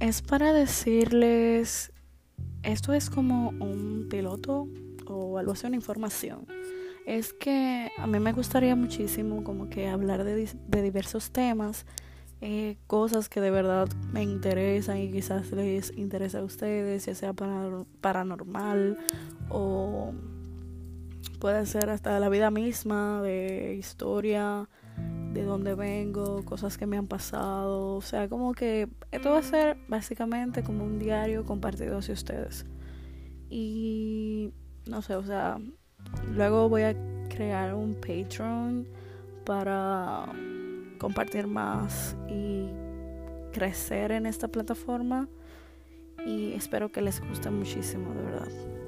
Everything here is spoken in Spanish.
es para decirles, esto es como un piloto o algo así, una información. Es que a mí me gustaría muchísimo como que hablar de, de diversos temas, eh, cosas que de verdad me interesan y quizás les interesa a ustedes, ya sea paranormal o puede ser hasta la vida misma, de historia, de dónde vengo, cosas que me han pasado, o sea, como que esto va a ser básicamente como un diario compartido hacia ustedes. Y no sé, o sea, luego voy a crear un Patreon para compartir más y crecer en esta plataforma y espero que les guste muchísimo, de verdad.